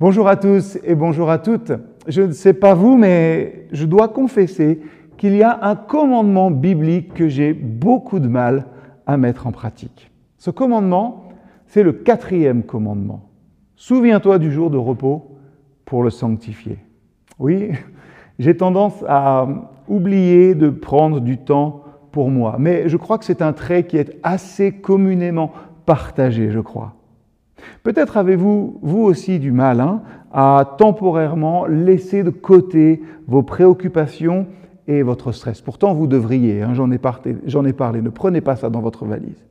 Bonjour à tous et bonjour à toutes. Je ne sais pas vous, mais je dois confesser qu'il y a un commandement biblique que j'ai beaucoup de mal à mettre en pratique. Ce commandement, c'est le quatrième commandement. Souviens-toi du jour de repos pour le sanctifier. Oui, j'ai tendance à oublier de prendre du temps pour moi, mais je crois que c'est un trait qui est assez communément partagé, je crois. Peut-être avez-vous, vous aussi, du mal hein, à temporairement laisser de côté vos préoccupations et votre stress. Pourtant, vous devriez, hein, j'en ai, ai parlé, ne prenez pas ça dans votre valise.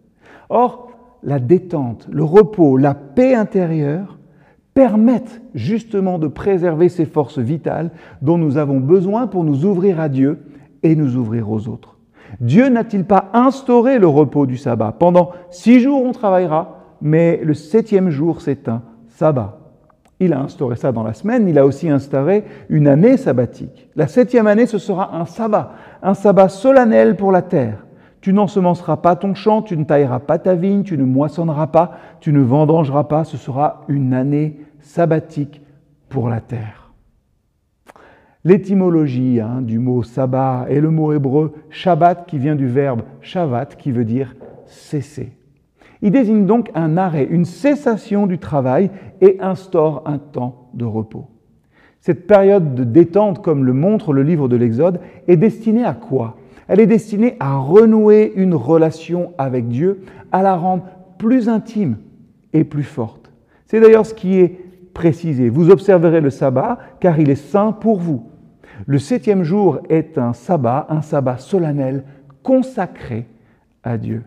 Or, la détente, le repos, la paix intérieure permettent justement de préserver ces forces vitales dont nous avons besoin pour nous ouvrir à Dieu et nous ouvrir aux autres. Dieu n'a-t-il pas instauré le repos du sabbat? Pendant six jours, on travaillera, mais le septième jour, c'est un sabbat. Il a instauré ça dans la semaine, il a aussi instauré une année sabbatique. La septième année, ce sera un sabbat, un sabbat solennel pour la terre. Tu n'ensemenceras pas ton champ, tu ne tailleras pas ta vigne, tu ne moissonneras pas, tu ne vendangeras pas, ce sera une année sabbatique pour la terre. L'étymologie hein, du mot sabbat est le mot hébreu shabbat qui vient du verbe shavat qui veut dire cesser. Il désigne donc un arrêt, une cessation du travail et instaure un temps de repos. Cette période de détente, comme le montre le livre de l'Exode, est destinée à quoi? Elle est destinée à renouer une relation avec Dieu, à la rendre plus intime et plus forte. C'est d'ailleurs ce qui est précisé. Vous observerez le sabbat car il est saint pour vous. Le septième jour est un sabbat, un sabbat solennel consacré à Dieu.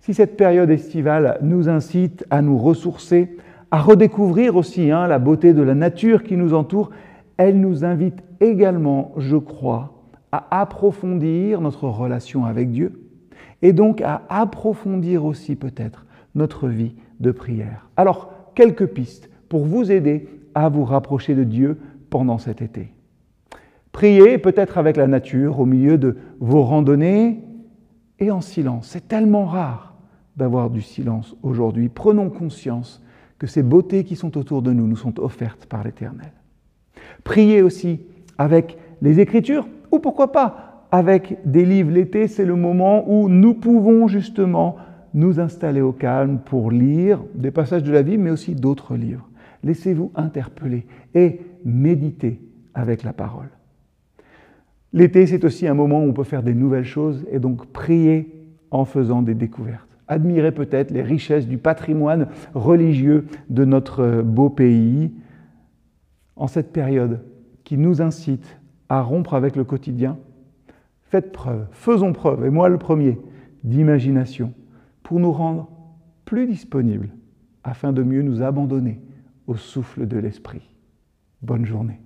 Si cette période estivale nous incite à nous ressourcer, à redécouvrir aussi hein, la beauté de la nature qui nous entoure, elle nous invite également, je crois, à approfondir notre relation avec Dieu et donc à approfondir aussi peut-être notre vie de prière. Alors, quelques pistes pour vous aider à vous rapprocher de Dieu pendant cet été. Priez peut-être avec la nature au milieu de vos randonnées et en silence. C'est tellement rare d'avoir du silence aujourd'hui. Prenons conscience que ces beautés qui sont autour de nous nous sont offertes par l'Éternel. Priez aussi avec les Écritures, ou pourquoi pas avec des livres. L'été, c'est le moment où nous pouvons justement nous installer au calme pour lire des passages de la Bible, mais aussi d'autres livres. Laissez-vous interpeller et méditer avec la parole. L'été, c'est aussi un moment où on peut faire des nouvelles choses et donc prier en faisant des découvertes admirer peut-être les richesses du patrimoine religieux de notre beau pays en cette période qui nous incite à rompre avec le quotidien. Faites preuve, faisons preuve, et moi le premier, d'imagination pour nous rendre plus disponibles afin de mieux nous abandonner au souffle de l'Esprit. Bonne journée.